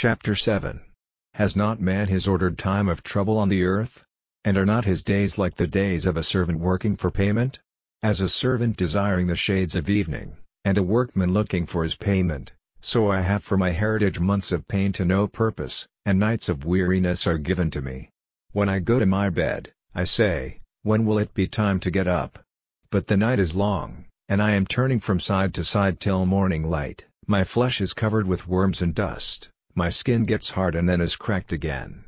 Chapter 7 Has not man his ordered time of trouble on the earth? And are not his days like the days of a servant working for payment? As a servant desiring the shades of evening, and a workman looking for his payment, so I have for my heritage months of pain to no purpose, and nights of weariness are given to me. When I go to my bed, I say, When will it be time to get up? But the night is long, and I am turning from side to side till morning light, my flesh is covered with worms and dust, my skin gets hard and then is cracked again.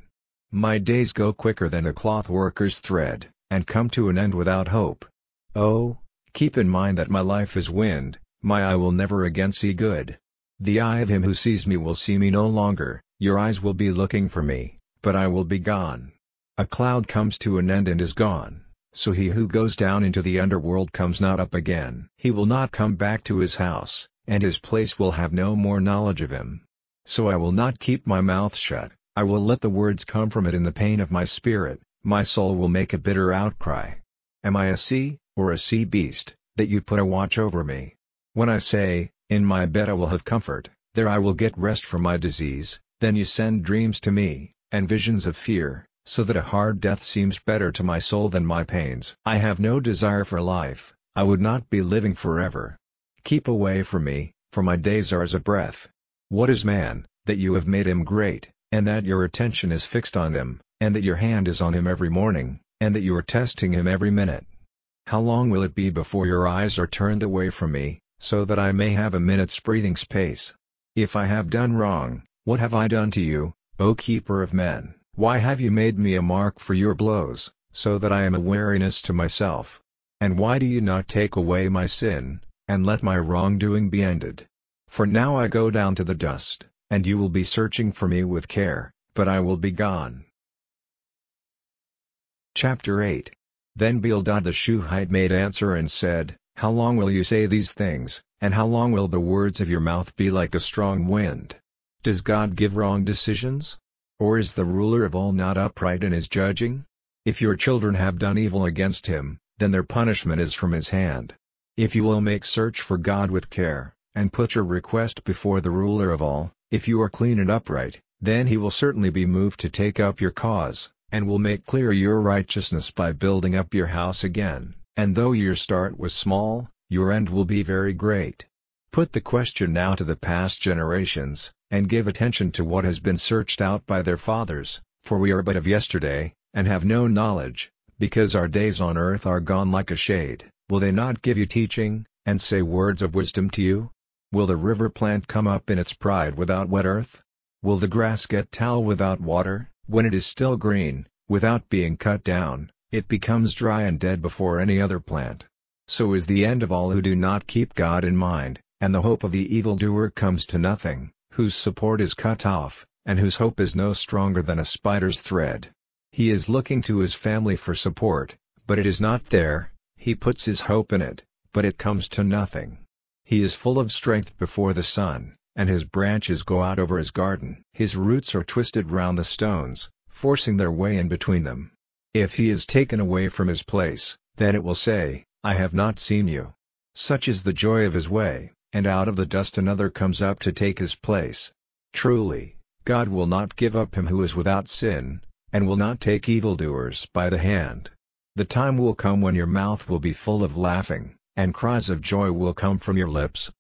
My days go quicker than a cloth worker's thread, and come to an end without hope. Oh, keep in mind that my life is wind, my eye will never again see good. The eye of him who sees me will see me no longer, your eyes will be looking for me, but I will be gone. A cloud comes to an end and is gone, so he who goes down into the underworld comes not up again. He will not come back to his house, and his place will have no more knowledge of him. So I will not keep my mouth shut, I will let the words come from it in the pain of my spirit, my soul will make a bitter outcry. Am I a sea, or a sea beast, that you put a watch over me? When I say, In my bed I will have comfort, there I will get rest from my disease, then you send dreams to me, and visions of fear, so that a hard death seems better to my soul than my pains. I have no desire for life, I would not be living forever. Keep away from me, for my days are as a breath. What is man, that you have made him great, and that your attention is fixed on him, and that your hand is on him every morning, and that you are testing him every minute? How long will it be before your eyes are turned away from me, so that I may have a minute's breathing space? If I have done wrong, what have I done to you, O keeper of men? Why have you made me a mark for your blows, so that I am a weariness to myself? And why do you not take away my sin, and let my wrongdoing be ended? For now I go down to the dust, and you will be searching for me with care, but I will be gone. Chapter 8 Then Bildad the Shuhite made answer and said, How long will you say these things, and how long will the words of your mouth be like a strong wind? Does God give wrong decisions? Or is the ruler of all not upright in his judging? If your children have done evil against him, then their punishment is from his hand. If you will make search for God with care, and put your request before the ruler of all, if you are clean and upright, then he will certainly be moved to take up your cause, and will make clear your righteousness by building up your house again, and though your start was small, your end will be very great. Put the question now to the past generations, and give attention to what has been searched out by their fathers, for we are but of yesterday, and have no knowledge, because our days on earth are gone like a shade. Will they not give you teaching, and say words of wisdom to you? Will the river plant come up in its pride without wet earth? Will the grass get tall without water? When it is still green, without being cut down, it becomes dry and dead before any other plant. So is the end of all who do not keep God in mind, and the hope of the evildoer comes to nothing, whose support is cut off, and whose hope is no stronger than a spider's thread. He is looking to his family for support, but it is not there, he puts his hope in it, but it comes to nothing. He is full of strength before the sun, and his branches go out over his garden. His roots are twisted round the stones, forcing their way in between them. If he is taken away from his place, then it will say, I have not seen you. Such is the joy of his way, and out of the dust another comes up to take his place. Truly, God will not give up him who is without sin, and will not take evildoers by the hand. The time will come when your mouth will be full of laughing, and cries of joy will come from your lips.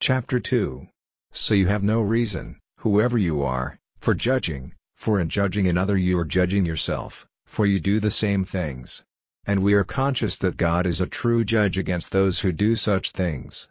Chapter 2 So you have no reason, whoever you are, for judging, for in judging another you are judging yourself, for you do the same things. And we are conscious that God is a true judge against those who do such things.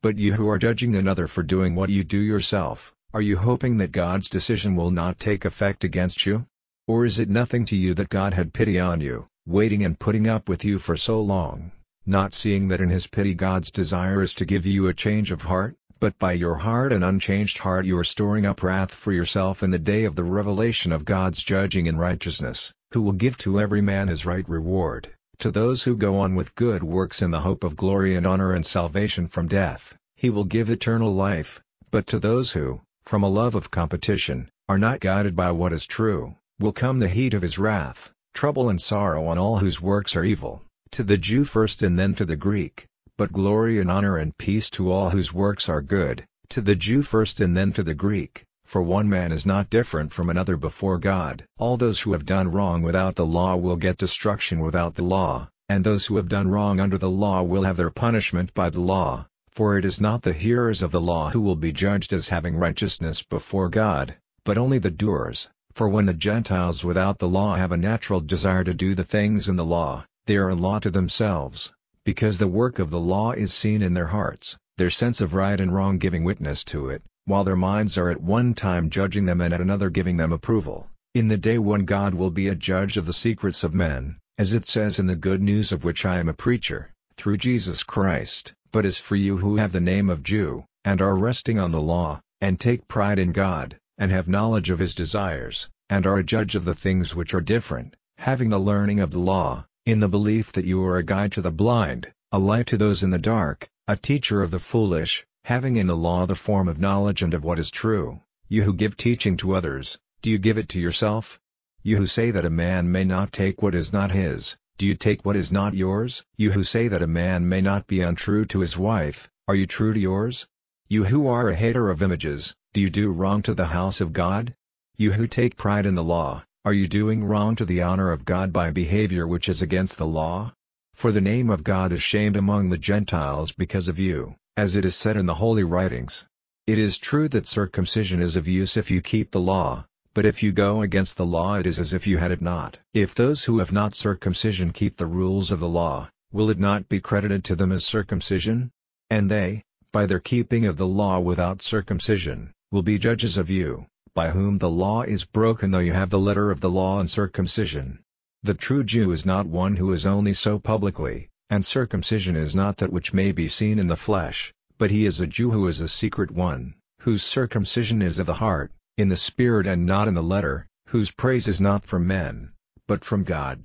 But you who are judging another for doing what you do yourself, are you hoping that God's decision will not take effect against you? Or is it nothing to you that God had pity on you, waiting and putting up with you for so long, not seeing that in his pity God's desire is to give you a change of heart, but by your hard and unchanged heart you are storing up wrath for yourself in the day of the revelation of God's judging in righteousness, who will give to every man his right reward, to those who go on with good works in the hope of glory and honor and salvation from death, he will give eternal life, but to those who, from a love of competition, are not guided by what is true, will come the heat of his wrath trouble and sorrow on all whose works are evil, to the Jew first and then to the Greek, but glory and honor and peace to all whose works are good, To the Jew first and then to the Greek, for one man is not different from another before God. All those who have done wrong without the law will get destruction without the law, and those who have done wrong under the law will have their punishment by the law, for it is not the hearers of the law who will be judged as having righteousness before God, but only the doers. For when the Gentiles without the law have a natural desire to do the things in the law, they are a law to themselves, because the work of the law is seen in their hearts, their sense of right and wrong giving witness to it, while their minds are at one time judging them and at another giving them approval, in the day when God will be a judge of the secrets of men, as it says in the good news of which I am a preacher, through Jesus Christ. But as for you who have the name of Jew, and are resting on the law, and take pride in God, and have knowledge of his desires, and are a judge of the things which are different, having the learning of the law, in the belief that you are a guide to the blind, a light to those in the dark, a teacher of the foolish, having in the law the form of knowledge and of what is true, you who give teaching to others, do you give it to yourself? You who say that a man may not take what is not his, do you take what is not yours? You who say that a man may not be untrue to his wife, are you true to yours? You who are a hater of images, do you do wrong to the house of God? You who take pride in the law, are you doing wrong to the honor of God by behavior which is against the law? For the name of God is shamed among the Gentiles because of you, as it is said in the holy writings. It is true that circumcision is of use if you keep the law, but if you go against the law it is as if you had it not. If those who have not circumcision keep the rules of the law, will it not be credited to them as circumcision? And they, by their keeping of the law without circumcision, will be judges of you, by whom the law is broken though you have the letter of the law and circumcision. The true Jew is not one who is only so publicly, and circumcision is not that which may be seen in the flesh, but he is a Jew who is a secret one, whose circumcision is of the heart, in the spirit and not in the letter, whose praise is not from men, but from God.